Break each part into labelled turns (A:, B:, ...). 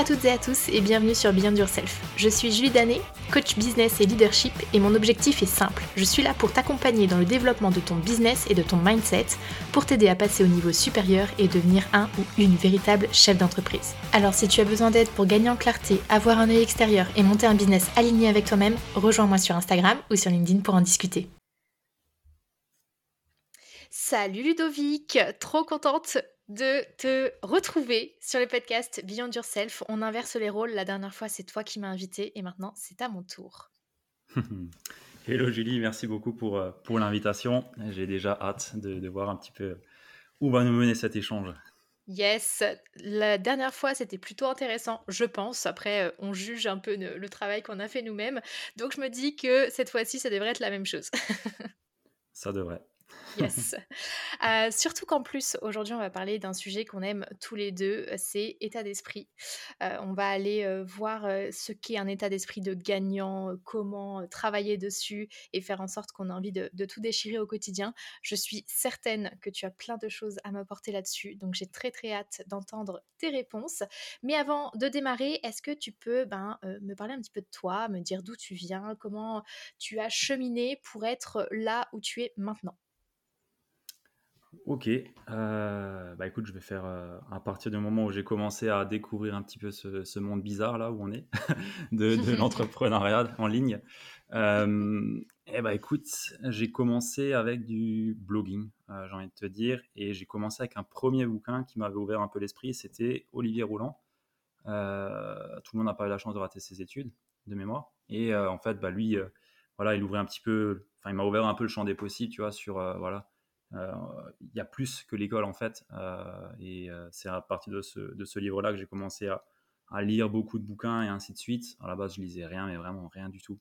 A: à toutes et à tous et bienvenue sur Beyond Yourself. Je suis Julie Danet, coach business et leadership et mon objectif est simple. Je suis là pour t'accompagner dans le développement de ton business et de ton mindset pour t'aider à passer au niveau supérieur et devenir un ou une véritable chef d'entreprise. Alors si tu as besoin d'aide pour gagner en clarté, avoir un œil extérieur et monter un business aligné avec toi-même, rejoins-moi sur Instagram ou sur LinkedIn pour en discuter. Salut Ludovic, trop contente de te retrouver sur le podcast Beyond Yourself. On inverse les rôles. La dernière fois, c'est toi qui m'as invité et maintenant, c'est à mon tour.
B: Hello Julie, merci beaucoup pour, euh, pour l'invitation. J'ai déjà hâte de, voir un petit peu où va nous mener cet échange.
A: Yes, la dernière fois c'était plutôt intéressant, je pense. Après, euh, on juge un peu le travail qu'on a fait nous-mêmes. Donc je me dis que cette fois-ci, ça devrait être la même chose.
B: ça devrait.
A: Yes. Euh, surtout qu'en plus, aujourd'hui, on va parler d'un sujet qu'on aime tous les deux, c'est état d'esprit. Euh, on va aller euh, voir ce qu'est un état d'esprit de gagnant, comment travailler dessus et faire en sorte qu'on a envie de, de, tout déchirer au quotidien. Je suis certaine que tu as plein de choses à m'apporter là-dessus, donc j'ai très très hâte d'entendre tes réponses. Mais avant de démarrer, est-ce que tu peux ben, me parler un petit peu de toi, me dire d'où tu viens, comment tu as cheminé pour être là où tu es maintenant?
B: Ok, euh, bah écoute, je vais faire euh, à partir du moment où j'ai commencé à découvrir un petit peu ce, monde bizarre là où on est de, l'entrepreneuriat en ligne. Euh, et eh bah écoute, j'ai commencé avec du blogging, j'ai envie de te dire, et j'ai commencé avec un premier bouquin qui m'avait ouvert un peu l'esprit, c'était Olivier Rouland. tout le monde n'a pas eu la chance de rater ses études de mémoire, et en fait, bah lui, voilà, il ouvrait un petit peu, enfin il m'a ouvert un peu le champ des possibles, tu vois, sur voilà euh, il y a plus que l'école en fait. Euh, et euh, c'est à partir de ce, de ce livre-là que j'ai commencé à, à, lire beaucoup de bouquins et ainsi de suite. À la base, je lisais rien, mais vraiment rien du tout.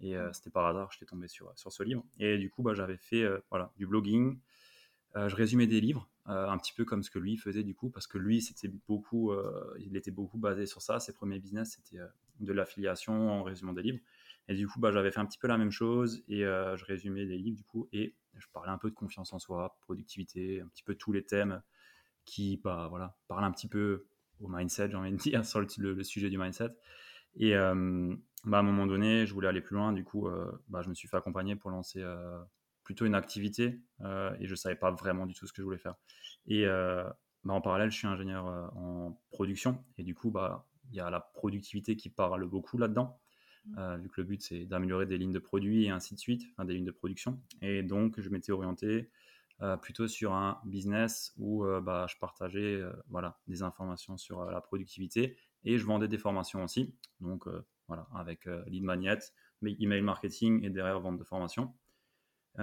B: Et c'était par hasard, j'étais tombé sur, sur ce livre. Et du coup, bah, j'avais fait voilà, du blogging. je résumais des livres, un petit peu comme ce que lui faisait du coup, parce que lui, c'était beaucoup, il était beaucoup basé sur ça. Ses premiers business, c'était de l'affiliation en résumant des livres. Et du coup, bah, j'avais fait un petit peu la même chose et je résumais des livres du coup. Et je parlais un peu de confiance en soi, productivité, un petit peu tous les thèmes qui bah, voilà, parlent un petit peu au mindset, j'ai envie de dire, sur le, sujet du mindset. Et euh, bah, à un moment donné, je voulais aller plus loin. Du coup, euh, bah, je me suis fait accompagner pour lancer euh, plutôt une activité et je ne savais pas vraiment du tout ce que je voulais faire. Et bah, en parallèle, je suis ingénieur en production et du coup, bah, il y a la productivité qui parle beaucoup là-dedans. Euh, vu que le but c'est d'améliorer des lignes de produits et ainsi de suite, enfin, des lignes de production. Et donc je m'étais orienté euh, plutôt sur un business où euh, bah, je partageais voilà, des informations sur la productivité et je vendais des formations aussi. Donc voilà, avec lead magnet, email marketing et derrière vente de formation. et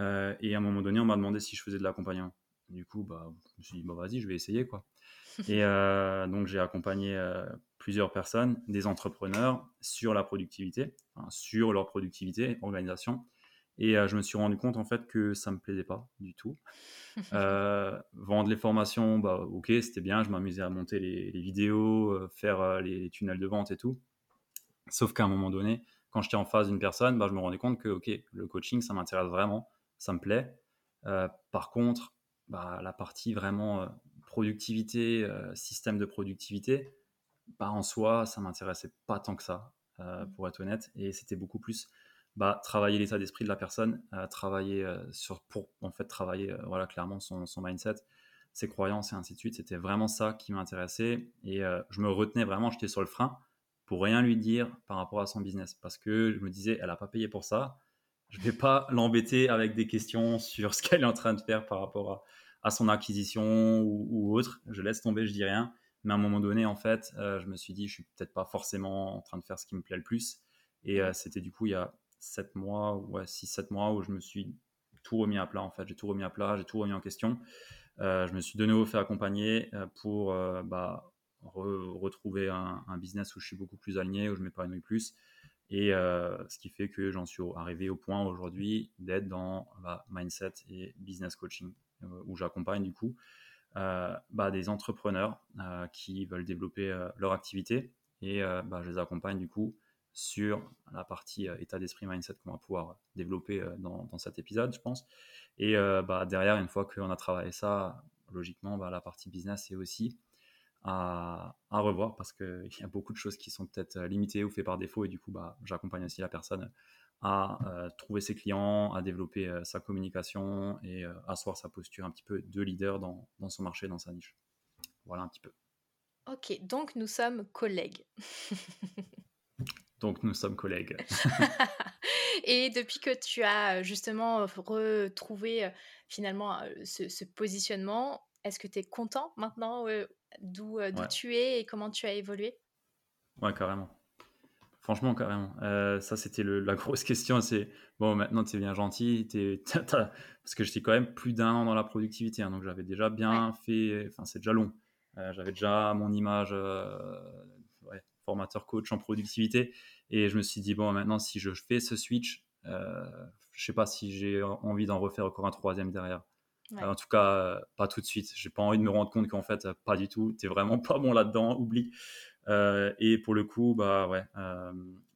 B: à un moment donné, on m'a demandé si je faisais de l'accompagnement. Du coup, bah, je me suis dit, bah, vas-y, je vais essayer. quoi. Et donc j'ai accompagné plusieurs personnes, des entrepreneurs, sur la productivité, sur leur productivité, organisation. Et euh, je me suis rendu compte en fait que ça me plaisait pas du tout. Euh, vendre les formations, bah ok, c'était bien, je m'amusais à monter les, vidéos, euh, faire les tunnels de vente et tout. Sauf qu'à un moment donné, quand j'étais en face d'une personne, bah, je me rendais compte que ok, le coaching, ça m'intéresse vraiment, ça me plaît. par contre, bah, la partie vraiment productivité, système de productivité, bah, en soi, ça m'intéressait pas tant que ça, euh, mmh. pour être honnête. Et c'était beaucoup plus bah, travailler l'état d'esprit de la personne, euh, travailler euh, sur, pour en fait travailler voilà, clairement son, son, mindset, ses croyances et ainsi de suite. C'était vraiment ça qui m'intéressait. Et je me retenais vraiment, j'étais sur le frein pour rien lui dire par rapport à son business. Parce que je me disais, elle n'a pas payé pour ça. Je ne vais pas l'embêter avec des questions sur ce qu'elle est en train de faire par rapport à, à son acquisition ou, ou, autre. Je laisse tomber, je dis rien. Mais à un moment donné, en fait, euh, je me suis dit, je suis peut-être pas forcément en train de faire ce qui me plaît le plus. Et euh, c'était du coup il y a 7 mois, ouais, 6-7 mois où je me suis tout remis à plat, en fait. J'ai tout remis à plat, j'ai tout remis en question. Euh, je me suis de nouveau fait accompagner pour bah, retrouver un, business où je suis beaucoup plus aligné, où je m'épanouis plus. Et ce qui fait que j'en suis arrivé au point aujourd'hui d'être dans bah, mindset et business coaching, où j'accompagne du coup bah, des entrepreneurs euh, qui veulent développer euh, leur activité et bah, je les accompagne du coup sur la partie état d'esprit mindset qu'on va pouvoir développer dans, cet épisode, je pense. Et bah, derrière, une fois qu'on a travaillé ça, logiquement, la partie business, c'est aussi à, revoir parce qu'il y a beaucoup de choses qui sont peut-être limitées ou faites par défaut et du coup bah, j'accompagne aussi la personne à trouver ses clients, à développer sa communication et asseoir sa posture un petit peu de leader dans, dans son marché, dans sa niche. Voilà un petit peu.
A: Ok, donc nous sommes collègues.
B: donc nous sommes collègues.
A: Et depuis que tu as justement retrouvé finalement ce, positionnement, est-ce que tu es content maintenant d'où tu es et comment tu as évolué?
B: Ouais, carrément. Franchement, carrément. ça, c'était la grosse question. C'est bon, maintenant, tu es bien gentil. Parce que j'étais quand même plus d'un an dans la productivité. Hein, donc, j'avais déjà bien fait. Enfin, c'est déjà long. j'avais déjà mon image formateur coach en productivité. Et je me suis dit, bon, maintenant, si je fais ce switch, euh, je sais pas si j'ai envie d'en refaire encore un troisième derrière. en tout cas, euh, pas tout de suite. J'ai pas envie de me rendre compte qu'en fait, pas du tout. T'es vraiment pas bon là-dedans, oublie. Euh, et pour le coup, bah ouais,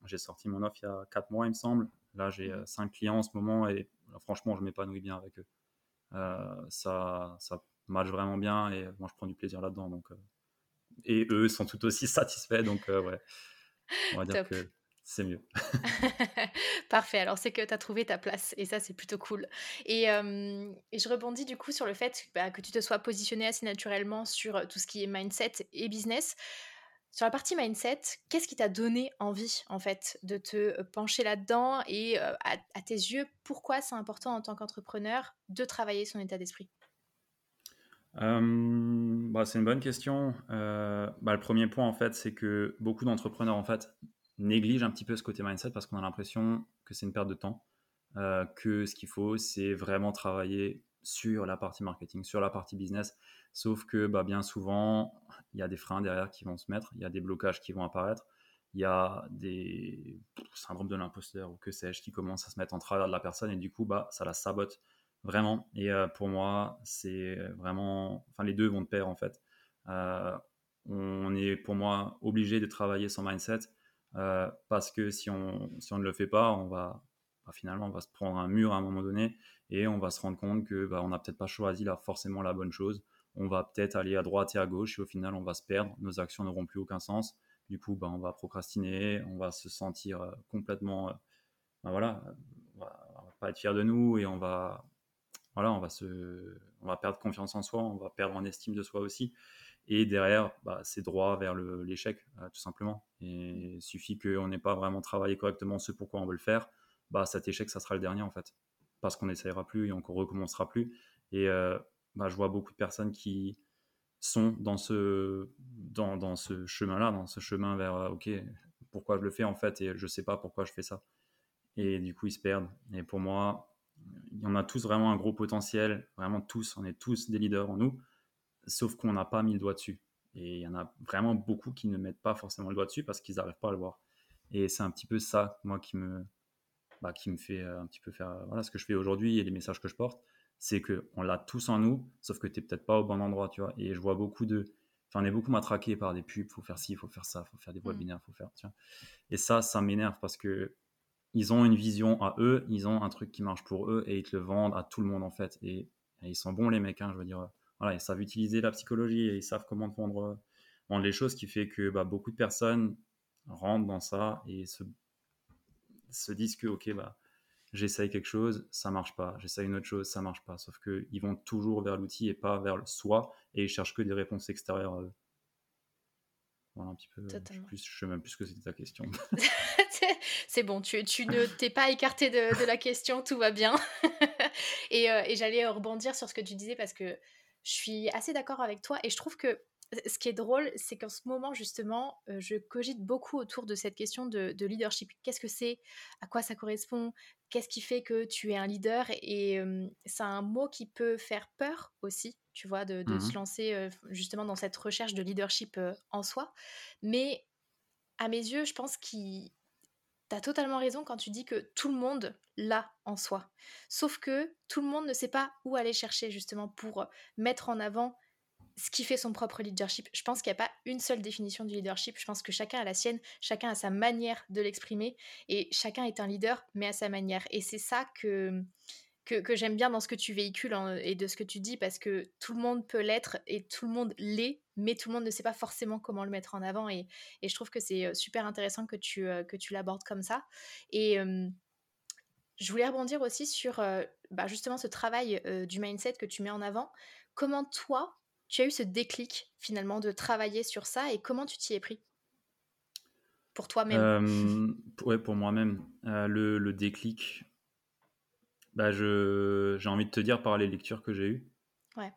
B: j'ai sorti mon offre il y a 4 mois, il me semble. Là, j'ai 5 clients en ce moment et franchement, je m'épanouis bien avec eux. ça, ça match vraiment bien et moi, je prends du plaisir là-dedans. Donc, et eux sont tout aussi satisfaits. Donc, ouais, on va dire que c'est mieux.
A: Parfait, alors c'est que tu as trouvé ta place et ça c'est plutôt cool. Et, je rebondis du coup sur le fait bah, que tu te sois positionné assez naturellement sur tout ce qui est mindset et business. Sur la partie mindset, qu'est-ce qui t'a donné envie en fait de te pencher là-dedans et à, tes yeux, pourquoi c'est important en tant qu'entrepreneur de travailler son état d'esprit?
B: Bah, c'est une bonne question. bah, le premier point en fait, c'est que beaucoup d'entrepreneurs en fait néglige un petit peu ce côté mindset parce qu'on a l'impression que c'est une perte de temps, euh, que ce qu'il faut, c'est vraiment travailler sur la partie marketing, sur la partie business. Sauf que bah, bien souvent, il y a des freins derrière qui vont se mettre, il y a des blocages qui vont apparaître, il y a des syndromes de l'imposteur ou que sais-je qui commencent à se mettre en travers de la personne et du coup, bah, ça la sabote vraiment. Et euh, pour moi, c'est vraiment, enfin les deux vont de pair en fait. Euh, on est pour moi obligé de travailler son mindset euh, parce que si on, si on ne le fait pas, on va bah, finalement on va se prendre un mur à un moment donné et on va se rendre compte que bah, on n'a peut-être pas choisi là forcément la bonne chose. On va peut-être aller à droite et à gauche et au final on va se perdre. Nos actions n'auront plus aucun sens. Du coup, bah, on va procrastiner, on va se sentir euh, complètement, euh, bah, voilà, on va, va pas être fier de nous et on va, voilà, on va se, on va perdre confiance en soi, on va perdre en estime de soi aussi. Et derrière, c'est droit vers l'échec, euh, tout simplement. Il suffit qu'on n'ait pas vraiment travaillé correctement ce pourquoi on veut le faire, bah, cet échec, ça sera le dernier en fait. Parce qu'on n'essayera plus et on ne recommencera plus. Et euh, bah, je vois beaucoup de personnes qui sont dans ce, dans, dans ce chemin-là, dans ce chemin vers euh, OK, pourquoi je le fais en fait et je ne sais pas pourquoi je fais ça. Et du coup, ils se perdent. Et pour moi, en a tous vraiment un gros potentiel, vraiment tous, on est tous des leaders en nous sauf qu'on n'a pas mis le doigt dessus. Et il y en a vraiment beaucoup qui ne mettent pas forcément le doigt dessus parce qu'ils n'arrivent pas à le voir. Et c'est un petit peu ça, moi, qui me, bah, qui me fait euh, un petit peu faire euh, voilà, ce que je fais aujourd'hui et les messages que je porte. C'est qu'on l'a tous en nous, sauf que tu n'es peut-être pas au bon endroit, tu vois. Et je vois beaucoup de. Enfin, on est beaucoup matraqué par des pubs, faut faire ci, faut faire ça, faut faire des mmh. webinaires, faut faire. Tu vois. Et ça, ça m'énerve parce que ils ont une vision à eux, ils ont un truc qui marche pour eux et ils te le vendent à tout le monde en fait. Et, et ils sont bons les mecs, hein, je veux dire ils savent utiliser la psychologie et ils savent comment vendre, les choses, qui fait que bah, beaucoup de personnes rentrent dans ça et se, se disent que, ok, bah, j'essaye quelque chose, ça marche pas, j'essaye une autre chose, ça marche pas. Sauf qu'ils vont toujours vers l'outil et pas vers le soi et ils cherchent que des réponses extérieures à eux. Voilà un petit peu. Je ne sais même plus ce que c'était ta question.
A: c'est bon, tu, tu ne t'es pas écarté de, de, la question, tout va bien. et, euh, et j'allais rebondir sur ce que tu disais parce que je suis assez d'accord avec toi et je trouve que ce qui est drôle, c'est qu'en ce moment, justement, je cogite beaucoup autour de cette question de, leadership. Qu'est-ce que c'est? À quoi ça correspond? Qu'est-ce qui fait que tu es un leader? Et c'est un mot qui peut faire peur aussi, tu vois, de, de se mmh lancer justement dans cette recherche de leadership en soi. Mais à mes yeux, je pense qu'il tu as totalement raison quand tu dis que tout le monde l'a en soi. Sauf que tout le monde ne sait pas où aller chercher justement pour mettre en avant ce qui fait son propre leadership. Je pense qu'il n'y a pas une seule définition du leadership. Je pense que chacun a la sienne, chacun a sa manière de l'exprimer et chacun est un leader, mais à sa manière. Et c'est ça que, que, j'aime bien dans ce que tu véhicules et de ce que tu dis parce que tout le monde peut l'être et tout le monde l'est mais tout le monde ne sait pas forcément comment le mettre en avant. Et, je trouve que c'est super intéressant que tu, que tu l'abordes comme ça. Et je voulais rebondir aussi sur bah, justement ce travail du mindset que tu mets en avant. Comment toi, tu as eu ce déclic finalement de travailler sur ça et comment tu t'y es pris? Pour toi-même
B: Ouais, pour moi-même. le, le, déclic, bah, j'ai envie de te dire par les lectures que j'ai eues. Ouais.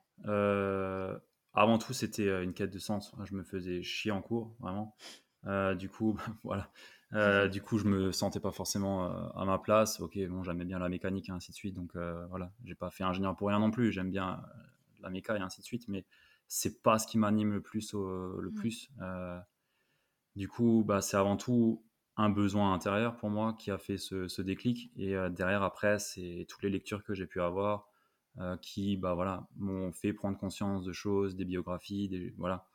B: avant tout, c'était une quête de sens. Je me faisais chier en cours, vraiment. du coup, voilà. Euh, du coup, je me sentais pas forcément euh, à ma place. Ok, bon, j'aimais bien la mécanique et ainsi de suite. Donc euh, voilà, j'ai pas fait ingénieur pour rien non plus. J'aime bien la méca et ainsi de suite, mais c'est pas ce qui m'anime le plus. le mmh. plus. du coup, bah, c'est avant tout un besoin intérieur pour moi qui a fait ce, déclic. Et derrière, après, c'est toutes les lectures que j'ai pu avoir qui, bah voilà, m'ont fait prendre conscience de choses, des biographies, des voilà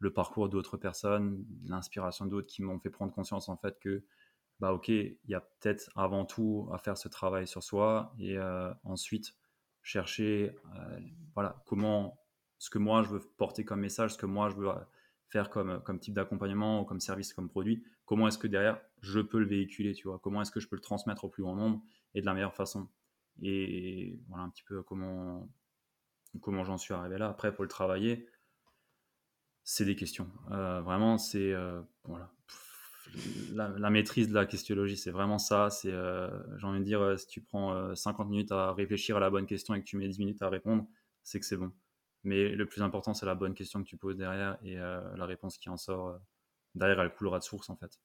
B: le parcours d'autres personnes, l'inspiration d'autres qui m'ont fait prendre conscience en fait que bah ok, il y a peut-être avant tout à faire ce travail sur soi et euh, ensuite chercher euh, voilà comment ce que moi je veux porter comme message, ce que moi je veux faire comme, comme type d'accompagnement ou comme service, comme produit, comment est-ce que derrière je peux le véhiculer, tu vois, comment est-ce que je peux le transmettre au plus grand nombre et de la meilleure façon? Et voilà un petit peu comment, comment j'en suis arrivé là. Après, pour le travailler, c'est des questions. Euh, vraiment, c'est euh, voilà. La, maîtrise de la questionologie, c'est vraiment ça. Euh, j'ai envie de dire, si tu prends 50 minutes à réfléchir à la bonne question et que tu mets 10 minutes à répondre, c'est que c'est bon. Mais le plus important, c'est la bonne question que tu poses derrière et la réponse qui en sort. derrière, elle coulera de source en fait.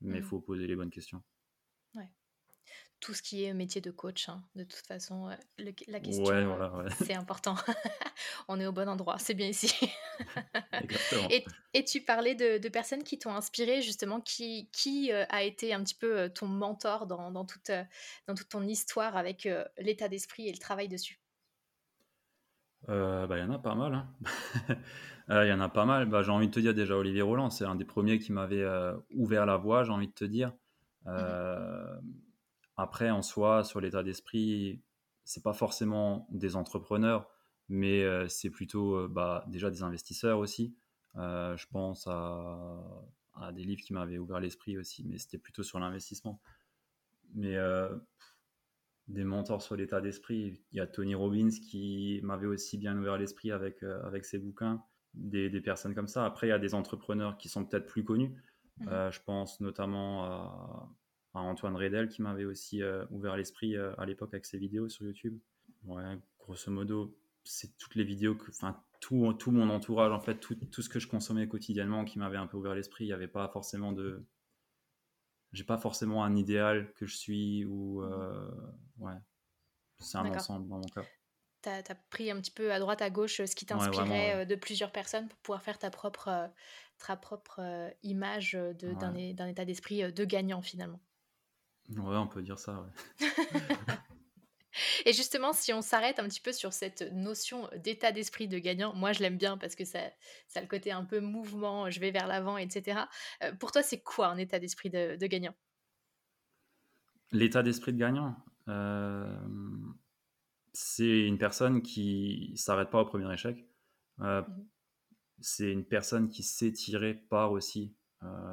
B: Mais il mmh. faut poser les bonnes questions
A: tout ce qui est métier de coach. Hein. De toute façon, la question, euh, c'est important. On est au bon endroit, c'est bien ici. et, et, tu parlais de, personnes qui t'ont inspiré, justement, qui, qui euh, a été un petit peu euh, ton mentor dans, dans, toute, dans toute ton histoire avec l'état d'esprit et le travail dessus?
B: Bah, il y en a pas mal. Hein. Il y en a pas mal. Bah, j'ai envie de te dire déjà Olivier Roland, c'est un des premiers qui m'avait ouvert la voie, j'ai envie de te dire. Après, en soi, sur l'état d'esprit, c'est pas forcément des entrepreneurs, mais euh, c'est plutôt euh, bah, déjà des investisseurs aussi. Euh, je pense à, des livres qui m'avaient ouvert l'esprit aussi, mais c'était plutôt sur l'investissement. Mais des mentors sur l'état d'esprit, il y a Tony Robbins qui m'avait aussi bien ouvert l'esprit avec, avec ses bouquins, des, des, personnes comme ça. Après, il y a des entrepreneurs qui sont peut-être plus connus. Mmh. je pense notamment à Antoine Redel qui m'avait aussi euh, ouvert l'esprit euh, à l'époque avec ses vidéos sur YouTube. Ouais, grosso modo, c'est toutes les vidéos, que, enfin tout, tout mon entourage, en fait, tout, tout, ce que je consommais quotidiennement qui m'avait un peu ouvert l'esprit. Il n'y avait pas forcément de. J'ai pas forcément un idéal que je suis ou. Euh, ouais. C'est un ensemble dans mon cas.
A: Tu as, pris un petit peu à droite, à gauche ce qui t'inspirait de plusieurs personnes pour pouvoir faire ta propre, ta propre image d'un état d'esprit de gagnant finalement?
B: Ouais, on peut dire ça, ouais.
A: Et justement, si on s'arrête un petit peu sur cette notion d'état d'esprit de gagnant, moi je l'aime bien parce que ça, ça a le côté un peu mouvement, je vais vers l'avant, etc. Euh, pour toi, c'est quoi un état d'esprit de, gagnant?
B: L'état d'esprit de gagnant, euh, c'est une personne qui s'arrête pas au premier échec. Euh, mmh c'est une personne qui sait tirer part aussi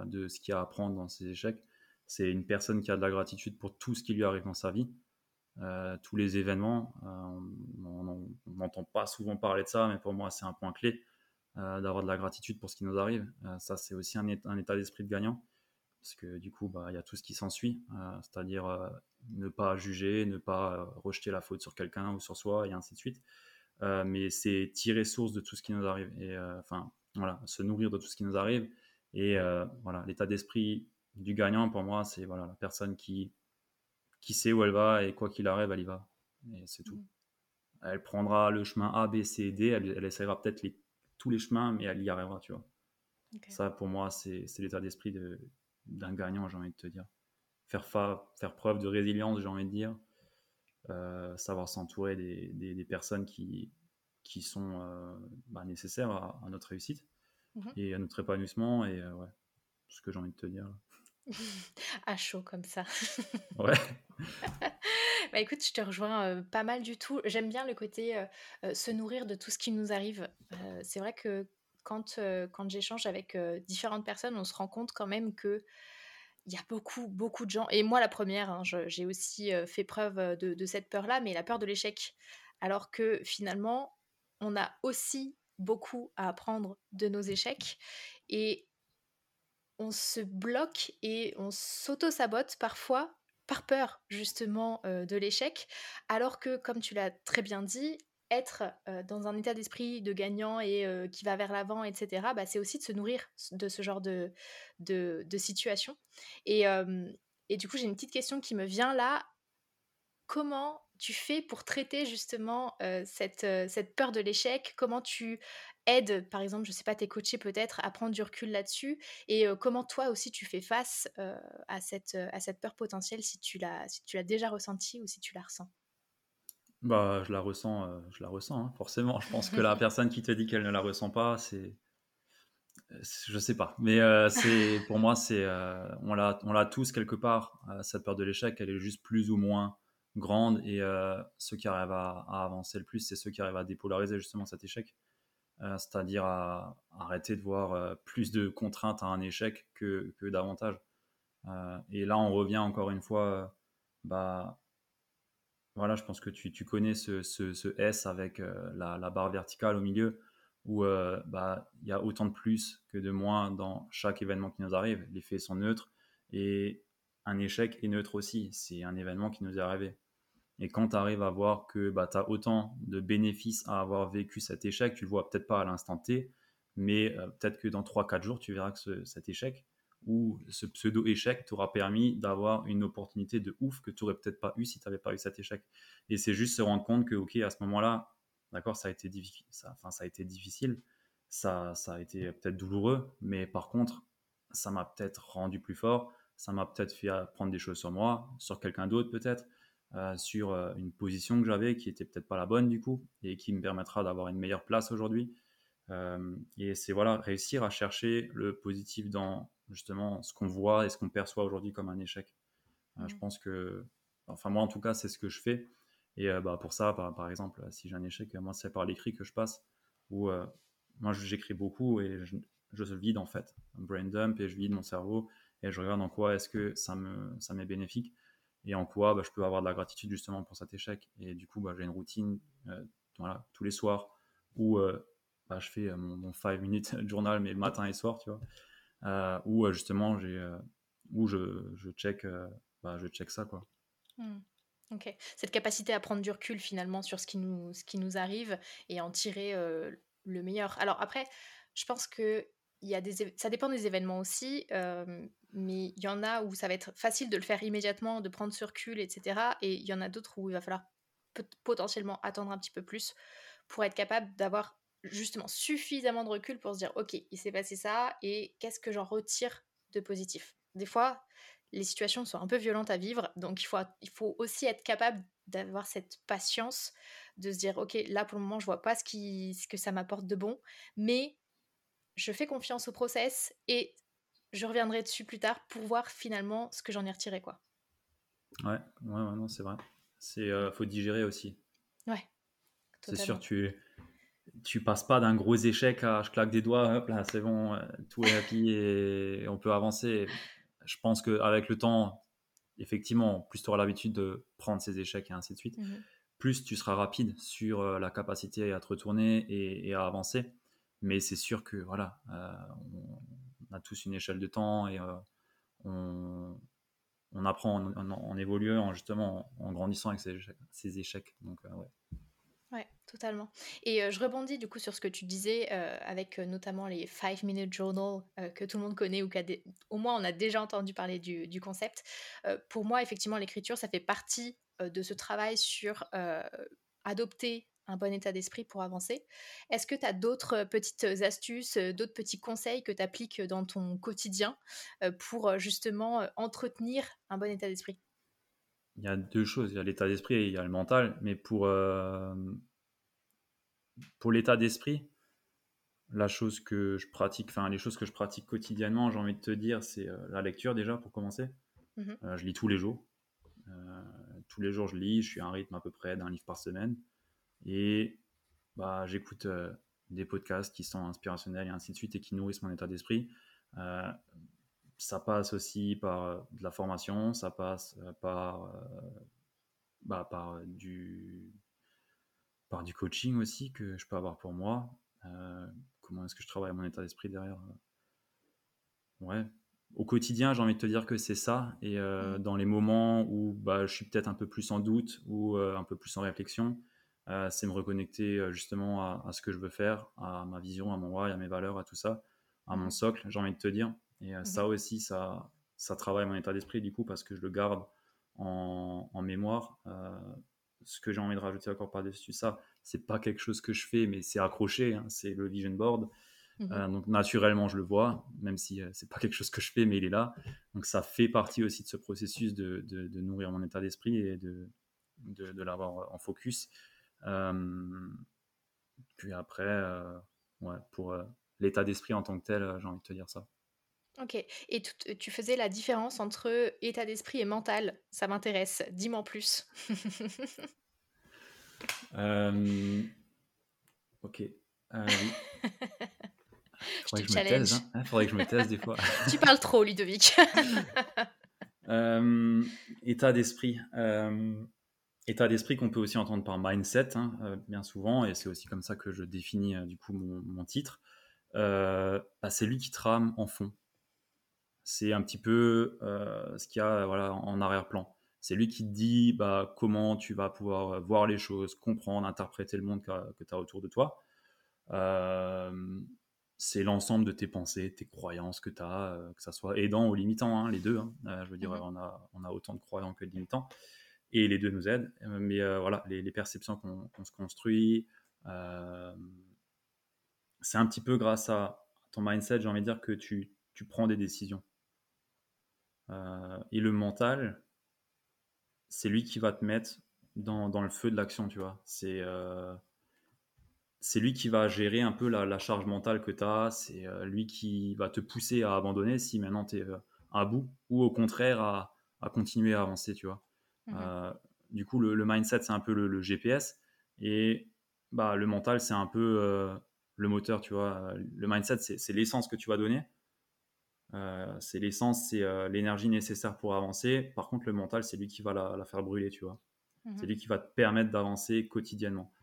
B: de ce qu'il y a à apprendre dans ses échecs. C'est une personne qui a de la gratitude pour tout ce qui lui arrive dans sa vie, euh, tous les événements. Euh, on n'entend pas souvent parler de ça, mais pour moi, c'est un point clé euh, d'avoir de la gratitude pour ce qui nous arrive. ça, c'est aussi un, état d'esprit de gagnant, parce que du coup, bah, il y a tout ce qui s'ensuit, c'est-à-dire ne pas juger, ne pas rejeter la faute sur quelqu'un ou sur soi, et ainsi de suite. mais c'est tirer source de tout ce qui nous arrive, et enfin, voilà, se nourrir de tout ce qui nous arrive. Et voilà, l'état d'esprit du gagnant, pour moi, c'est voilà, la personne qui, qui sait où elle va et quoi qu'il arrive, elle y va. Et c'est tout. Mm. Elle prendra le chemin A, B, C, D, elle, elle essaiera peut-être les, tous les chemins, mais elle y arrivera, tu vois. Ça, pour moi, c'est l'état d'esprit d'un gagnant, j'ai envie de te dire. Faire, faire preuve de résilience, j'ai envie de dire. Euh, savoir s'entourer des, des, personnes qui, qui sont euh, bah, nécessaires à, notre réussite mm-hmm. et à notre épanouissement. Et euh, ouais, ce que j'ai envie de te dire.
A: À chaud comme ça. Ouais. bah écoute, je te rejoins pas mal du tout. J'aime bien le côté se nourrir de tout ce qui nous arrive. c'est vrai que quand, quand j'échange avec différentes personnes, on se rend compte quand même que il y a beaucoup, beaucoup de gens, et moi la première, hein, j'ai aussi fait preuve de, de cette peur-là, mais la peur de l'échec. Alors que finalement, on a aussi beaucoup à apprendre de nos échecs et on se bloque et on s'auto-sabote parfois par peur justement de l'échec, alors que comme tu l'as très bien dit, être dans un état d'esprit de gagnant et qui va vers l'avant, etc., bah, c'est aussi de se nourrir de ce genre de, de, situation. Et, et du coup, j'ai une petite question qui me vient là. Comment tu fais pour traiter justement cette, cette peur de l'échec? Comment tu aides, par exemple, je sais pas, tes coachés peut-être à prendre du recul là-dessus Et comment toi aussi tu fais face à, cette, à cette peur potentielle si tu l'as si tu l'as déjà ressentie ou si tu la ressens?
B: Bah, je la ressens, je la ressens, hein, forcément. Je pense que la personne qui te dit qu'elle ne la ressent pas, c'est, je sais pas. Mais c'est, pour moi, c'est, on l'a, on l'a tous quelque part. cette peur de l'échec, elle est juste plus ou moins grande. Et ceux qui arrivent à, avancer le plus, c'est ceux qui arrivent à dépolariser justement cet échec. C'est-à-dire à, arrêter de voir plus de contraintes à un échec que, davantage. et là, on revient encore une fois, bah, voilà, je pense que tu, connais ce, S avec la, la, barre verticale au milieu, où bah, il y a autant de plus que de moins dans chaque événement qui nous arrive. Les faits sont neutres et un échec est neutre aussi. C'est un événement qui nous est arrivé. Et quand tu arrives à voir que bah, tu as autant de bénéfices à avoir vécu cet échec, tu le vois peut-être pas à l'instant T, mais euh, peut-être que dans 3-4 jours, tu verras que cet échec ou ce pseudo-échec t'aura permis d'avoir une opportunité de ouf que tu n'aurais peut-être pas eu si tu n'avais pas eu cet échec. Et c'est juste se rendre compte que, ok, à ce moment-là, d'accord, ça a été ça, ça a été difficile, ça, ça a été peut-être douloureux, mais par contre, ça m'a peut-être rendu plus fort, ça m'a peut-être fait apprendre des choses sur moi, sur quelqu'un d'autre peut-être, euh, sur euh, une position que j'avais qui était peut-être pas la bonne du coup et qui me permettra d'avoir une meilleure place aujourd'hui. Euh, et c'est voilà réussir à chercher le positif dans justement ce qu'on voit et ce qu'on perçoit aujourd'hui comme un échec. Je mmh. pense que, enfin moi en tout cas c'est ce que je fais. Et bah, pour ça, par, exemple, si j'ai un échec, moi c'est par l'écrit que je passe. Ou moi j'écris beaucoup et je, je vide en fait, un brain dump et je vide mon cerveau et je regarde en quoi est-ce que ça me ça m'est bénéfique et en quoi bah, je peux avoir de la gratitude justement pour cet échec. Et du coup, bah, j'ai une routine euh, tous les soirs où euh, bah, je fais euh, mon 5 minutes journal, mais matin et soir, tu vois, où justement j'ai, où je, check, je check ça, quoi.
A: Mmh. Ok. Cette capacité à prendre du recul finalement sur ce qui nous arrive et en tirer le meilleur. Alors après, je pense que il y a des, ça dépend des événements aussi mais il y en a où ça va être facile de le faire immédiatement, de prendre ce recul, etc. Et il y en a d'autres où il va falloir potentiellement attendre un petit peu plus pour être capable d'avoir justement suffisamment de recul pour se dire ok il s'est passé ça et qu'est-ce que j'en retire de positif? Des fois les situations sont un peu violentes à vivre donc il faut, il faut aussi être capable d'avoir cette patience de se dire ok là pour le moment je vois pas ce, qui, ce que ça m'apporte de bon mais je fais confiance au process et je reviendrai dessus plus tard pour voir finalement ce que j'en ai retiré quoi.
B: Ouais, ouais, non, c'est vrai. C'est euh, faut digérer aussi.
A: Ouais.
B: C'est sûr, tu tu passes pas d'un gros échec à je claque des doigts, hop là, c'est bon, euh, tout est happy et on peut avancer. Je pense qu'avec le temps, effectivement, plus tu auras l'habitude de prendre ces échecs et ainsi de suite, mmh plus tu seras rapide sur euh, la capacité à te retourner et, à avancer. Mais c'est sûr que voilà, on a tous une échelle de temps et euh, on, apprend en, évoluant, justement, en, grandissant avec ces échecs. Donc, euh, ouais.
A: Ouais, totalement. Et euh, je rebondis du coup sur ce que tu disais avec notamment les 5 minute journal que tout le monde connaît ou au moins on a déjà entendu parler du, du concept. pour moi, effectivement, l'écriture, ça fait partie de ce travail sur adopter un bon état d'esprit pour avancer. Est-ce que tu as d'autres petites astuces, d'autres petits conseils que tu appliques dans ton quotidien pour justement entretenir un bon état d'esprit?
B: Il y a deux choses, il y a l'état d'esprit et il y a le mental, mais pour, pour l'état d'esprit, la chose que je pratique, enfin les choses que je pratique quotidiennement, j'ai envie de te dire, c'est la lecture déjà pour commencer. Mmh je lis tous les jours. tous les jours je lis, je suis à un rythme à peu près d'un livre par semaine. Et bah, j'écoute, euh, des podcasts qui sont inspirationnels et ainsi de suite et qui nourrissent mon état d'esprit. ça passe aussi par de la formation, ça passe par, bah, par, du, par du coaching aussi que je peux avoir pour moi. comment est-ce que je travaille mon état d'esprit derrière Ouais, au quotidien, j'ai envie de te dire que c'est ça. Et euh, mmh. dans les moments où bah, je suis peut-être un peu plus en doute ou euh, un peu plus en réflexion, euh, c'est me reconnecter justement à, ce que je veux faire, à ma vision, à mon why, à mes valeurs, à tout ça, à mon mmh. socle, j'ai envie de te dire. Et mmh ça aussi, ça, ça travaille mon état d'esprit du coup parce que je le garde en, mémoire. ce que j'ai envie de rajouter encore par-dessus ça, c'est pas quelque chose que je fais, mais c'est accroché, hein, c'est le vision board. Mmh euh, donc naturellement, je le vois, même si euh, c'est pas quelque chose que je fais, mais il est là. Donc ça fait partie aussi de ce processus de, de, nourrir mon état d'esprit et de, de, l'avoir en focus. Euh, puis après, ouais, pour l'état d'esprit en tant que tel, j'ai envie de te dire ça.
A: Ok. Et tu, tu faisais la différence entre état d'esprit et mental? Ça m'intéresse. Dis-moi plus.
B: ok. oui. Faudrait que je me taise, hein. Faudrait que je me taise des fois.
A: tu parles trop, Ludovic.
B: Euh, état d'esprit. Euh, état d'esprit qu'on peut aussi entendre par mindset, hein, euh, bien souvent, et c'est aussi comme ça que je définis du coup mon, titre. Bah, c'est lui qui trame en fond. C'est un petit peu ce qu'il y a voilà, en arrière-plan. C'est lui qui te dit bah, comment tu vas pouvoir voir les choses, comprendre, interpréter le monde que, tu as autour de toi. Euh, c'est l'ensemble de tes pensées, tes croyances que tu as, euh, que ça soit aidant ou limitant, hein, les deux. Hein. Euh, je veux dire, mmh on, a, on a autant de croyants que de limitants. Et les deux nous aident. Euh, mais voilà, les, perceptions qu'on se construit, c'est un petit peu grâce à ton mindset, j'ai envie de dire, que tu, prends des décisions. et le mental, c'est lui qui va te mettre dans, le feu de l'action, tu vois. C'est lui qui va gérer un peu la, charge mentale que tu as, c'est euh, lui qui va te pousser à abandonner si maintenant tu es euh, à bout, ou au contraire à, continuer à avancer, tu vois. Mmh euh, du coup, le, mindset, c'est un peu le, GPS, et bah, le mental, c'est un peu le moteur, tu vois. Le mindset, c'est l'essence que tu vas donner. c'est l'essence, c'est l'énergie nécessaire pour avancer. Par contre, le mental, c'est lui qui va la, faire brûler, tu vois. Mmh c'est lui qui va te permettre d'avancer quotidiennement.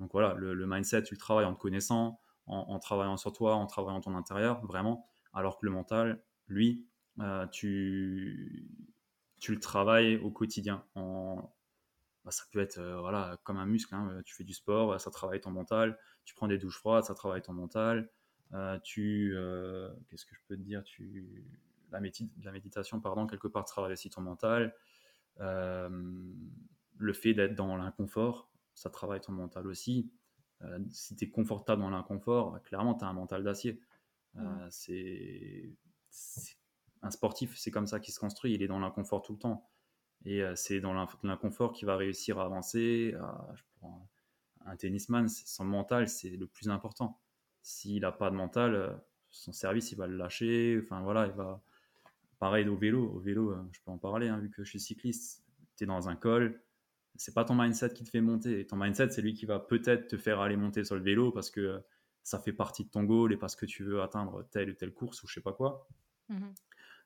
B: Donc voilà, le, mindset, tu le travailles en te connaissant, en, travaillant sur toi, en travaillant ton intérieur, vraiment. Alors que le mental, lui, euh, tu, tu le travailles au quotidien. En, bah, ça peut être euh, voilà, comme un muscle. Hein. Tu fais du sport, ça travaille ton mental. Tu prends des douches froides, ça travaille ton mental. Euh, tu, qu'est-ce que je peux te dire tu, la, la méditation, pardon, quelque part, travaille aussi ton mental. le fait d'être dans l'inconfort, ça travaille ton mental aussi. Euh, si tu es confortable dans l'inconfort, bah, clairement, tu as un mental d'acier. Euh, c'est un sportif, c'est comme ça qu'il se construit. Il est dans l'inconfort tout le temps. Et euh, c'est dans l'inconfort qu'il va réussir à avancer. un tennisman, son mental, c'est le plus important. S'il n'a pas de mental, son service, il va le lâcher. Enfin voilà, il va. Pareil au vélo. Au vélo, je peux en parler, hein, vu que je suis cycliste. Tu es dans un col, c'est pas ton mindset qui te fait monter. Ton mindset, c'est lui qui va peut-être te faire aller monter sur le vélo parce que ça fait partie de ton goal et parce que tu veux atteindre telle ou telle course ou je sais pas quoi. Mhm.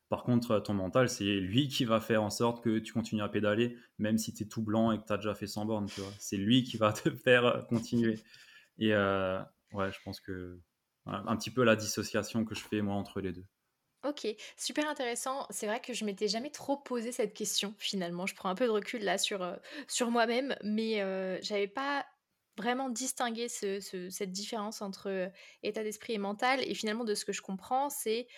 B: Par contre, ton mental, c'est lui qui va faire en sorte que tu continues à pédaler, même si tu es tout blanc et que tu as déjà fait 100 bornes. C'est lui qui va te faire continuer. Et euh, ouais, je pense que un petit peu la dissociation que je fais moi entre les deux.
A: OK, super intéressant. C'est vrai que je m'étais jamais trop posé cette question finalement. Je prends un peu de recul là sur, euh, sur moi-même, mais euh, j'avais pas vraiment distingué cette différence entre euh, état d'esprit et mental. Et finalement, de ce que je comprends, c'est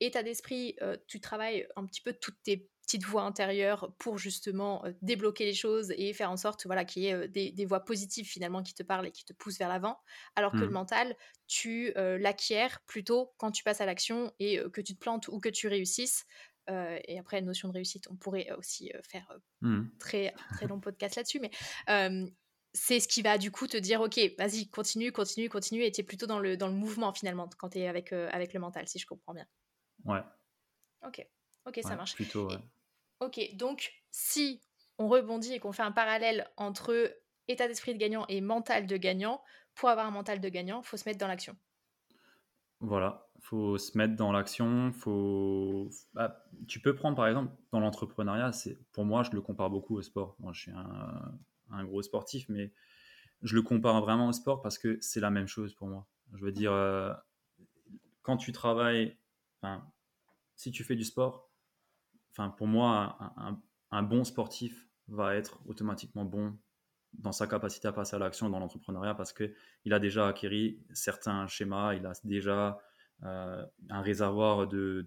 A: état d'esprit, tu travailles un petit peu toutes tes petite voix intérieure pour justement euh, débloquer les choses et faire en sorte voilà, qu'il y ait euh, des, voix positives finalement qui te parlent et qui te poussent vers l'avant. Alors que le mmh. mental, tu euh, l'acquiers plutôt quand tu passes à l'action et que tu te plantes ou que tu réussisses. et après, notion de réussite, on pourrait aussi faire mmh. très, très long podcast là-dessus, mais c'est ce qui va du coup te dire ok vas-y continue continue continue et tu es plutôt dans le, dans le mouvement finalement quand tu es avec, avec le mental si je comprends bien
B: ouais
A: ok ok ça marche
B: plutôt
A: Ok, donc si on rebondit et qu'on fait un parallèle entre état d'esprit de gagnant et mental de gagnant, pour avoir un mental de gagnant, faut se mettre dans l'action.
B: Voilà, faut se mettre dans l'action. Faut, bah, tu peux prendre par exemple dans l'entrepreneuriat. C'est pour moi, je le compare beaucoup au sport. Moi, je suis un, gros sportif, mais je le compare vraiment au sport parce que c'est la même chose pour moi. Je veux dire, euh, quand tu travailles, si tu fais du sport, enfin pour moi, un bon sportif va être automatiquement bon dans sa capacité à passer à l'action dans l'entrepreneuriat parce qu'il a déjà acquis certains schémas, il a déjà euh, un réservoir de,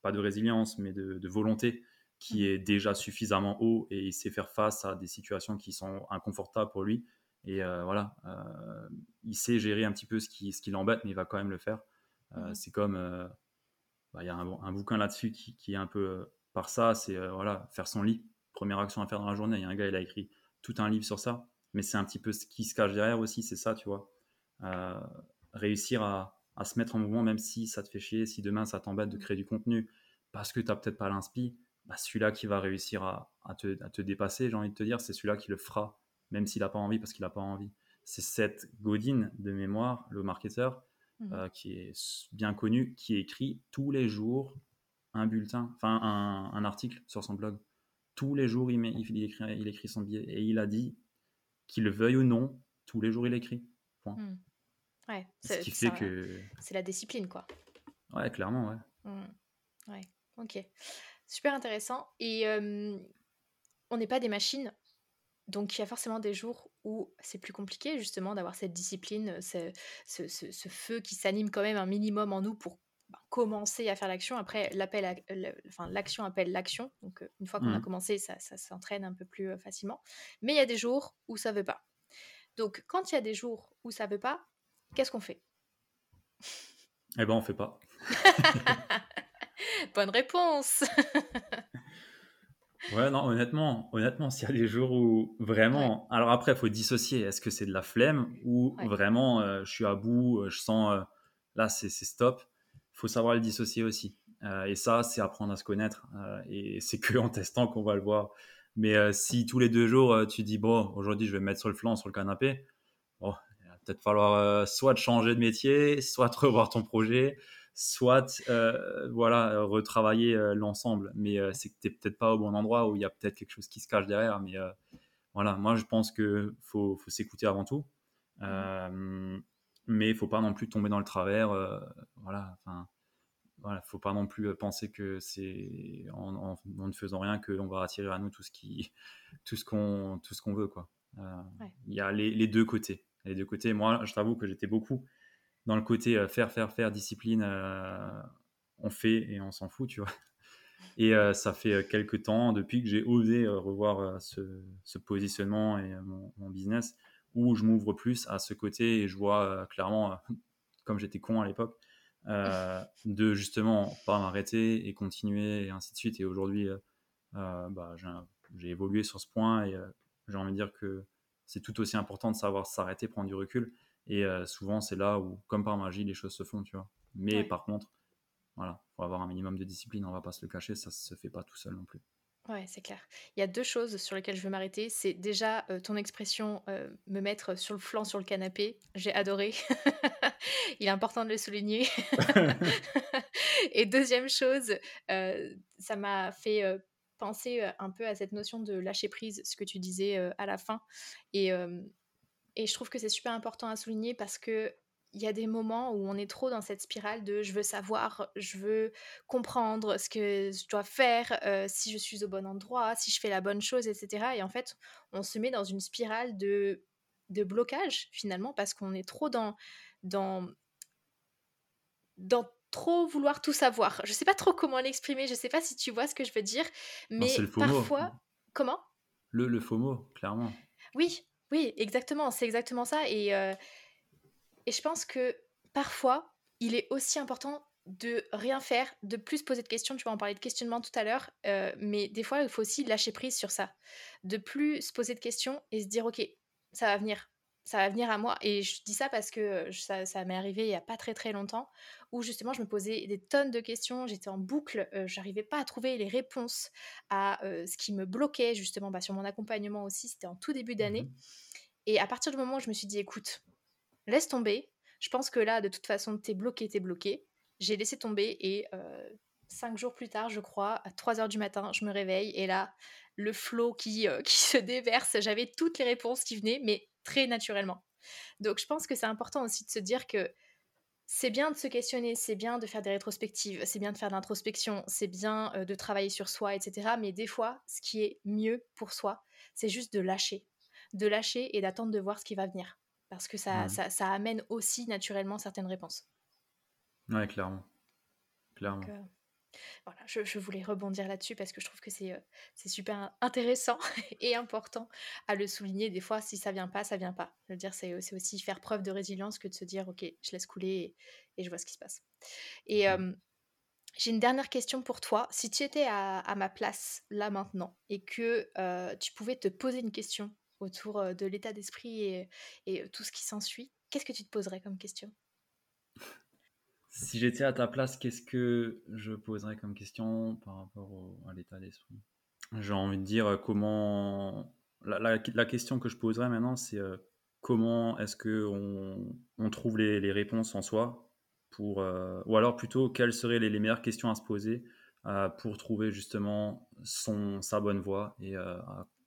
B: pas de résilience, mais de, volonté qui est déjà suffisamment haut et il sait faire face à des situations qui sont inconfortables pour lui. Et euh, voilà, euh, il sait gérer un petit peu ce qui, ce qui l'embête, mais il va quand même le faire. Mmh. C'est comme, bah, il y a un, bouquin là-dessus qui, est un peu par ça, c'est voilà, faire son lit. Première action à faire dans la journée. Il y a un gars, il a écrit tout un livre sur ça, mais c'est un petit peu ce qui se cache derrière aussi, c'est ça, tu vois. Euh, réussir à, se mettre en mouvement, même si ça te fait chier, si demain ça t'embête de créer du contenu parce que tu n'as peut-être pas l'inspi, bah celui-là qui va réussir à, te, dépasser, j'ai envie de te dire, c'est celui-là qui le fera, même s'il n'a pas envie, parce qu'il n'a pas envie. C'est Seth Godin de mémoire, le marketeur, mmh. euh, qui est bien connu, qui écrit tous les jours un bulletin, enfin un article sur son blog tous les jours, il, met, il, écrit, il écrit son billet. Et il a dit qu'il le veuille ou non, tous les jours, il écrit. Point.
A: Hmm. Ouais, Ce qui fait que. C'est la discipline, quoi.
B: Ouais, clairement, ouais.
A: Hmm. Ouais, ok. Super intéressant. Et on n'est pas des machines. Donc, il y a forcément des jours où c'est plus compliqué, justement, d'avoir cette discipline, ce, ce, ce feu qui s'anime quand même un minimum en nous pour bah, commencer à faire l'action. Après, l'appel, enfin, l'action appelle l'action. Donc, euh, une fois qu'on a mmh. commencé, ça, ça s'entraîne un peu plus euh, facilement. Mais il y a des jours où ça veut pas. Donc, quand il y a des jours où ça veut pas, qu'est-ce qu'on fait?
B: Eh ben, on fait pas.
A: Bonne réponse.
B: ouais, non, honnêtement, honnêtement, s'il y a des jours où vraiment. Alors après, il faut dissocier. Est-ce que c'est de la flemme ou vraiment euh, je suis à bout, je sens là, c'est stop faut savoir le dissocier aussi. Euh, et ça, c'est apprendre à se connaître. Euh, et c'est que en testant qu'on va le voir. Mais euh, si tous les deux jours, tu dis, bon, aujourd'hui, je vais me mettre sur le flanc, sur le canapé, bon, il va peut-être falloir soit de changer de métier, soit de revoir ton projet, soit voilà, retravailler l'ensemble. Mais c'est que tu peut-être pas au bon endroit, où il y a peut-être quelque chose qui se cache derrière. Mais voilà, moi, je pense qu'il faut, faut s'écouter avant tout mais il faut pas non plus tomber dans le travers. Euh, voilà, enfin, voilà, faut pas non plus penser que c'est en, ne faisant rien qu'on va attirer à nous tout ce qui, tout ce qu'on, tout ce qu'on veut, quoi. Euh, il y a les, deux côtés. Les deux côtés. Moi, je t'avoue que j'étais beaucoup dans le côté euh, faire, faire, faire, discipline. on fait et on s'en fout, tu vois. Et ça fait quelques temps depuis que j'ai osé revoir ce, positionnement et mon business où je m'ouvre plus à ce côté et je vois euh, clairement, euh, comme j'étais con à l'époque, euh, de justement pas m'arrêter et continuer et ainsi de suite. Et aujourd'hui, bah, j'ai évolué sur ce point et j'ai envie de dire que c'est tout aussi important de savoir s'arrêter, prendre du recul. Et souvent, c'est là où, comme par magie, les choses se font, tu vois. Mais par contre, voilà, faut avoir un minimum de discipline, on va pas se le cacher, ça se fait pas tout seul non plus.
A: Ouais, c'est clair. Il y a deux choses sur lesquelles je veux m'arrêter. C'est déjà euh, ton expression euh, me mettre sur le flanc sur le canapé. J'ai adoré. Il est important de le souligner. Et deuxième chose, euh, ça m'a fait penser un peu à cette notion de lâcher prise, ce que tu disais à la fin. Et, et je trouve que c'est super important à souligner parce que il y a des moments où on est trop dans cette spirale de je veux savoir, je veux comprendre ce que je dois faire, euh, si je suis au bon endroit, si je fais la bonne chose, etc. Et en fait, on se met dans une spirale de, de blocage finalement parce qu'on est trop dans, dans, dans trop vouloir tout savoir. Je sais pas trop comment l'exprimer, je sais pas si tu vois ce que je veux dire, mais parfois... Comment?
B: Le, le FOMO, clairement.
A: Oui, oui, exactement, c'est exactement ça. Et, euh, et je pense que parfois, il est aussi important de rien faire, de plus poser de questions. Tu vas en parler de questionnement tout à l'heure, euh, mais des fois, il faut aussi lâcher prise sur ça. De plus se poser de questions et se dire, OK, ça va venir. Ça va venir à moi. Et je dis ça parce que ça, ça m'est arrivé il n'y a pas très très longtemps, où justement, je me posais des tonnes de questions. J'étais en boucle. Euh, j'arrivais pas à trouver les réponses à euh, ce qui me bloquait, justement, bah, sur mon accompagnement aussi. C'était en tout début d'année. Mmh Et à partir du moment où je me suis dit, écoute, laisse tomber, je pense que là, de toute façon, t'es bloqué, t'es bloqué. J'ai laissé tomber et euh, cinq jours plus tard, je crois, à 3 heures du matin, je me réveille et là, le flot qui, euh, qui se déverse, j'avais toutes les réponses qui venaient, mais très naturellement. Donc je pense que c'est important aussi de se dire que c'est bien de se questionner, c'est bien de faire des rétrospectives, c'est bien de faire de l'introspection, c'est bien euh, de travailler sur soi, etc. Mais des fois, ce qui est mieux pour soi, c'est juste de lâcher. De lâcher et d'attendre de voir ce qui va venir. Parce que ça, ça, ça, amène aussi naturellement certaines réponses.
B: Ouais, clairement. Clairement.
A: Euh, voilà, je, voulais rebondir là-dessus parce que je trouve que c'est c'est super intéressant et important à le souligner. Des fois, si ça vient pas, ça vient pas. Je veux dire, c'est aussi faire preuve de résilience que de se dire, ok, je laisse couler et, je vois ce qui se passe. Et mmh. j'ai une dernière question pour toi. Si tu étais à, ma place là maintenant et que tu pouvais te poser une question autour de l'état d'esprit et, et tout ce qui s'ensuit, qu'est-ce que tu te poserais comme question?
B: Si j'étais à ta place, qu'est-ce que je poserais comme question par rapport à l'état d'esprit? J'ai envie de dire euh, comment. La, question que je poserais maintenant, c'est euh, comment est-ce qu'on on trouve les, réponses en soi pour, euh, Ou alors plutôt, quelles seraient les, meilleures questions à se poser pour trouver justement son, sa bonne voie et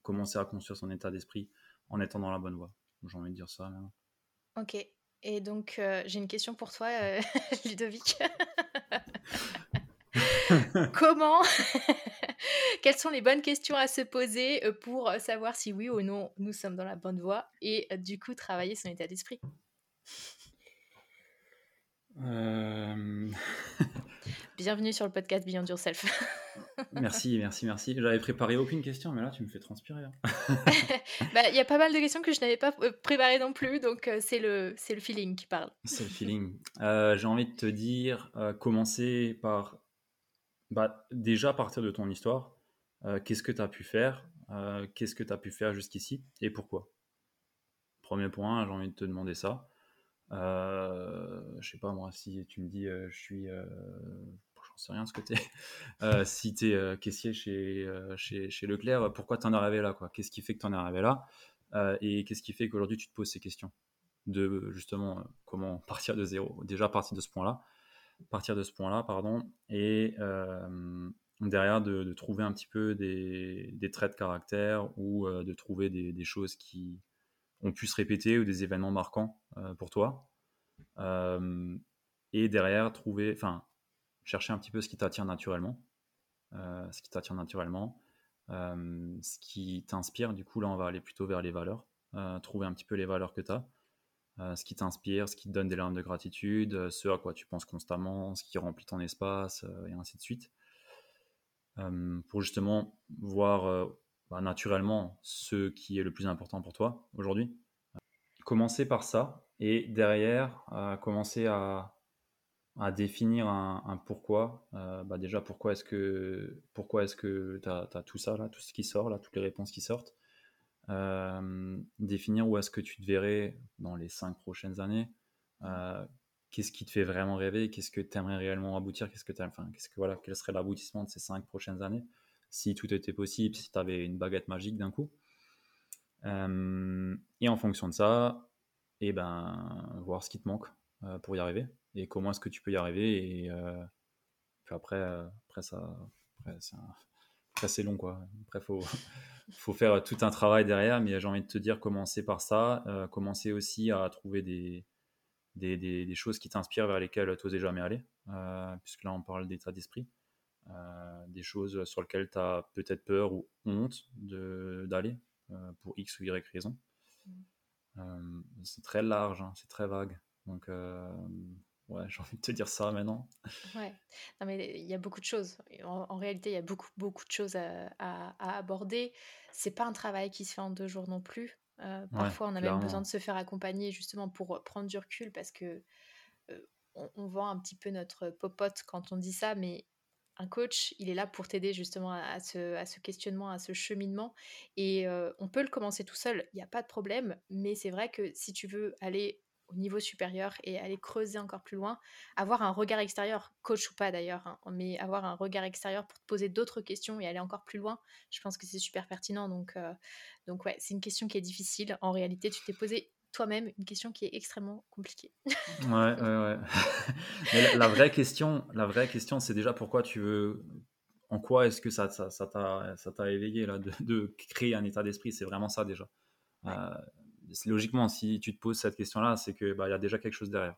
B: commencer à construire son état d'esprit en étant dans la bonne voie? J'ai envie de dire ça maintenant.
A: Ok, et donc, euh, j'ai une question pour toi, euh, Ludovic. Comment Quelles sont les bonnes questions à se poser euh, pour savoir si oui ou non nous sommes dans la bonne voie et du coup travailler son état d'esprit? Bienvenue sur le podcast Beyond Yourself.
B: Merci, merci, merci. J'avais préparé aucune question, mais là, tu me fais transpirer. Hein.
A: Bah, il y a pas mal de questions que je n'avais pas euh, préparées non plus, donc euh, c'est le, le feeling qui parle.
B: C'est le feeling. Euh, j'ai envie de te dire, commencer par bah, déjà partir de ton histoire. Qu'est-ce que tu as pu faire Qu'est-ce que tu as pu faire jusqu'ici et pourquoi? Premier point, j'ai envie de te demander ça. Je sais pas moi, si tu me dis je suis j'en sais rien ce que es. si tu es caissier chez, chez, chez, Leclerc, pourquoi tu en es arrivé là quoi? Qu'est-ce qui fait que tu en es arrivé là? Et qu'est-ce qui fait qu'aujourd'hui tu te poses ces questions? De justement comment partir de zéro Déjà partir de ce point-là, partir de ce point-là, pardon, et derrière de, trouver un petit peu des, des traits de caractère ou de trouver des, des, choses qui ont pu se répéter ou des événements marquants pour toi. et derrière trouver, enfin, chercher un petit peu ce qui t'attire naturellement, euh, ce qui t'attire naturellement, euh, ce qui t'inspire. Du coup, là, on va aller plutôt vers les valeurs, euh, trouver un petit peu les valeurs que tu as. ce qui t'inspire, ce qui te donne des larmes de gratitude, ce à quoi tu penses constamment, ce qui remplit ton espace, et ainsi de suite. pour justement voir bah, naturellement ce qui est le plus important pour toi aujourd'hui. Commencer par ça et derrière, commencer à, à définir un, pourquoi. Euh, bah déjà, pourquoi est-ce que pourquoi est-ce que tu as, tout ça, là, tout ce qui sort, là, toutes les réponses qui sortent. Euh, définir où est-ce que tu te verrais dans les cinq prochaines années. Euh, qu'est-ce qui te fait vraiment rêver? Qu'est-ce que tu aimerais réellement aboutir? Qu'est-ce que que voilà, quel serait l'aboutissement de ces cinq prochaines années? Si tout était possible, si tu avais une baguette magique d'un coup. et en fonction de ça, et eh ben, voir ce qui te manque pour y arriver et comment est-ce que tu peux y arriver. Et euh, puis après, euh, après ça, après, c'est long quoi. Après, faut, faut faire tout un travail derrière, mais j'ai envie de te dire, commencer par ça, euh, commencer aussi à trouver des, des, des, choses qui t'inspirent vers lesquelles tu n'osais jamais aller, puisque là on parle d'état d'esprit, des choses sur lesquelles tu as peut-être peur ou honte d'aller pour X ou Y raison. Mmh. c'est très large, hein, c'est très vague. Donc, Ouais, j'ai envie de te dire ça maintenant.
A: Ouais, non, mais il y a beaucoup de choses. En, réalité, il y a beaucoup, beaucoup de choses à, à, aborder. C'est pas un travail qui se fait en deux jours non plus. Euh, parfois, on a même besoin de se faire accompagner justement pour prendre du recul parce que euh, on, vend un petit peu notre popote quand on dit ça, mais un coach, il est là pour t'aider justement à, ce, à, ce, questionnement, à ce cheminement. Et euh, on peut le commencer tout seul, il n'y a pas de problème, mais c'est vrai que si tu veux aller au niveau supérieur et aller creuser encore plus loin, avoir un regard extérieur, coach ou pas d'ailleurs, hein, mais avoir un regard extérieur pour te poser d'autres questions et aller encore plus loin, je pense que c'est super pertinent. Donc, euh, donc ouais, c'est une question qui est difficile. En réalité, tu t'es posé toi-même une question qui est extrêmement compliquée.
B: ouais, ouais, ouais. mais la, vraie question, la vraie question, c'est déjà pourquoi tu veux. En quoi est-ce que ça, ça, ça t'a éveillé là, de, de, créer un état d'esprit? C'est vraiment ça déjà. Euh, logiquement, si tu te poses cette question-là, c'est qu'il bah, y a déjà quelque chose derrière.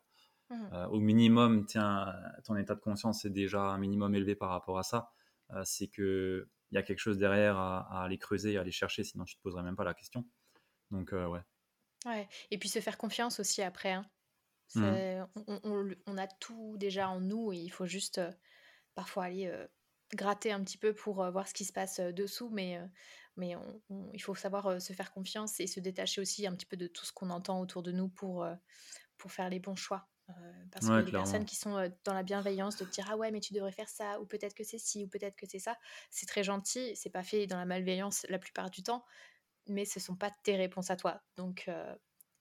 B: Mmh. Euh, au minimum, tiens, ton état de conscience est déjà un minimum élevé par rapport à ça. Euh, c'est qu'il y a quelque chose derrière à, aller creuser, à aller chercher, sinon tu ne te poserais même pas la question. Donc, euh, ouais.
A: Ouais, et puis se faire confiance aussi après. Hein. Mmh. On, a tout déjà en nous et il faut juste parfois aller gratter un petit peu pour voir ce qui se passe dessous, mais mais il faut savoir se faire confiance et se détacher aussi un petit peu de tout ce qu'on entend autour de nous pour, pour faire les bons choix. parce que les personnes qui sont dans la bienveillance de te dire ah ouais mais tu devrais faire ça ou peut-être que c'est ci ou peut-être que c'est ça c'est très gentil c'est pas fait dans la malveillance la plupart du temps mais ce sont pas tes réponses à toi. Donc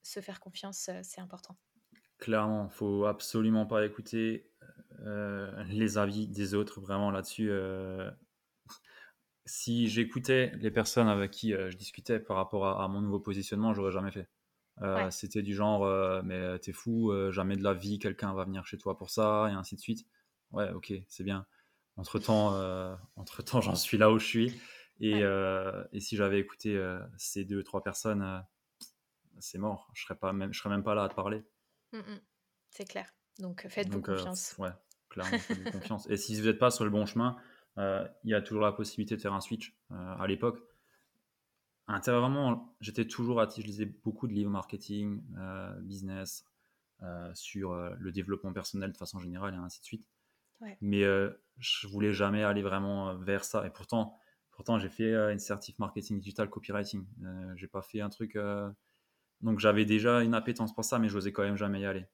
A: se faire confiance c'est important.
B: Clairement faut absolument pas écouter les avis des autres vraiment là-dessus si j'écoutais les personnes avec qui euh, je discutais par rapport à, mon nouveau positionnement, j'aurais jamais fait. Euh, c'était du genre, euh, mais t'es fou, jamais de la vie, quelqu'un va venir chez toi pour ça, et ainsi de suite. Ouais, ok, c'est bien. Entre temps, entre temps, j'en suis là où je suis. Et, et si j'avais écouté ces deux, trois personnes, c'est mort. Je serais pas même, je serais même pas là à te parler.
A: Mmh, mmh. C'est clair. Donc faites-vous confiance.
B: ouais, clairement, faites-vous confiance. Et si vous n'êtes pas sur le bon chemin, euh, il y a toujours la possibilité de faire un switch. Euh, à l'époque, intérieurement, j'étais toujours actif. Je lisais beaucoup de livres marketing, euh, business, sur le développement personnel de façon générale et ainsi de suite. Mais je voulais jamais aller vraiment vers ça. Et pourtant, pourtant j'ai fait une certif marketing digital copywriting. j'ai pas fait un truc. Donc j'avais déjà une appétence pour ça, mais je n'osais quand même jamais y aller.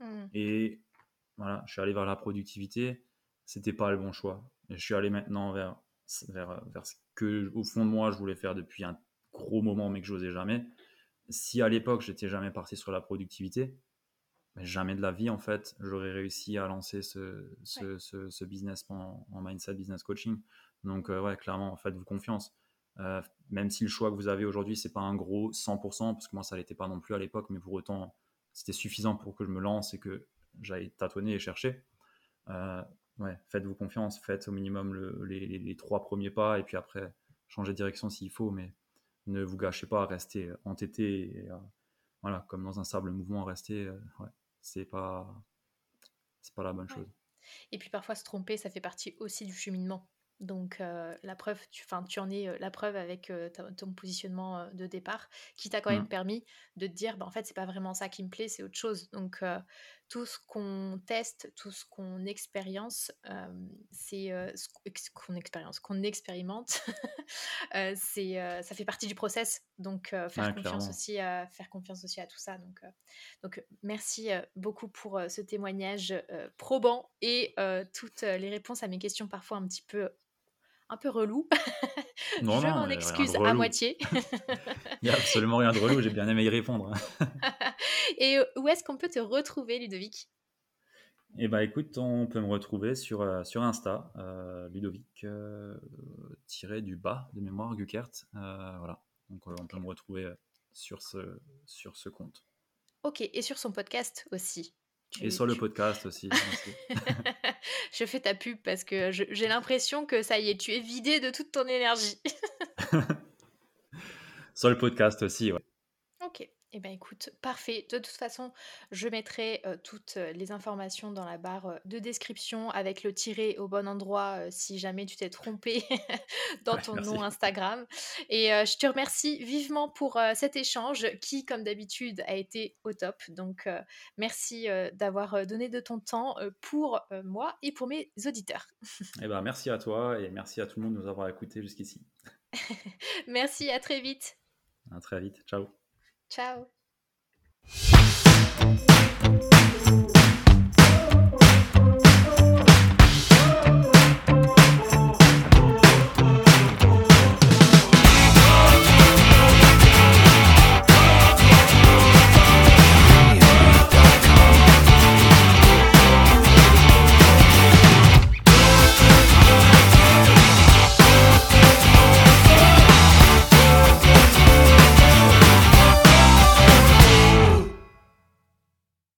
B: Mmh. Et voilà, je suis allé vers la productivité. C'était pas le bon choix je suis allé maintenant vers, vers, vers ce que, au fond de moi, je voulais faire depuis un gros moment, mais que j'osais jamais. Si à l'époque, j'étais jamais parti sur la productivité, mais jamais de la vie, en fait, j'aurais réussi à lancer ce, ce, ce, business en, mindset business coaching. Donc, euh, ouais, clairement, faites-vous confiance. Euh, même si le choix que vous avez aujourd'hui, c'est pas un gros 100%, parce que moi, ça l'était pas non plus à l'époque, mais pour autant, c'était suffisant pour que je me lance et que j'aille tâtonner et chercher. Euh, ouais, faites-vous confiance, faites au minimum les, trois premiers pas et puis après, changez de direction s'il faut, mais ne vous gâchez pas à rester entêté. Et, voilà, comme dans un sable mouvement, rester, euh, ouais, c'est pas, c'est pas la bonne chose.
A: Et puis parfois se tromper, ça fait partie aussi du cheminement. Donc euh, la preuve, tu, tu en es euh, la preuve avec euh, ton positionnement de départ, qui t'a quand même mmh. permis de te dire, bah, en fait, c'est pas vraiment ça qui me plaît, c'est autre chose. Donc tout ce qu'on teste, tout ce qu'on expérience, c'est ce qu'on expérience, qu'on expérimente, c'est ça fait partie du process. Donc faire confiance aussi, à, faire confiance aussi à tout ça. Donc donc merci beaucoup pour ce témoignage probant et toutes les réponses à mes questions parfois un petit peu un peu relou. Non, je m'en excuse à moitié.
B: il n'y a absolument rien de relou, j'ai bien aimé y répondre.
A: Et où est-ce qu'on peut te retrouver, Ludovic?
B: Eh bien, écoute, on peut me retrouver sur, euh, sur Insta, euh, Ludovic, euh, tiré du bas de mémoire, Gukert. voilà, donc on peut me retrouver sur ce, sur ce compte.
A: Ok, et sur son podcast aussi
B: et sur le podcast aussi.
A: je fais ta pub parce que j'ai l'impression que ça y est, tu es vidé de toute ton énergie.
B: sur le podcast aussi, ouais.
A: Écoute, parfait. De toute façon, je mettrai toutes les informations dans la barre de description avec le tiré au bon endroit si jamais tu t'es trompé dans ton nom Instagram. Et je te remercie vivement pour cet échange qui, comme d'habitude, a été au top. Donc merci d'avoir donné de ton temps pour moi et pour mes auditeurs.
B: eh ben, merci à toi et merci à tout le monde de nous avoir écoutés jusqu'ici.
A: merci, à très vite.
B: À très vite. Ciao.
A: Ciao. Thank you.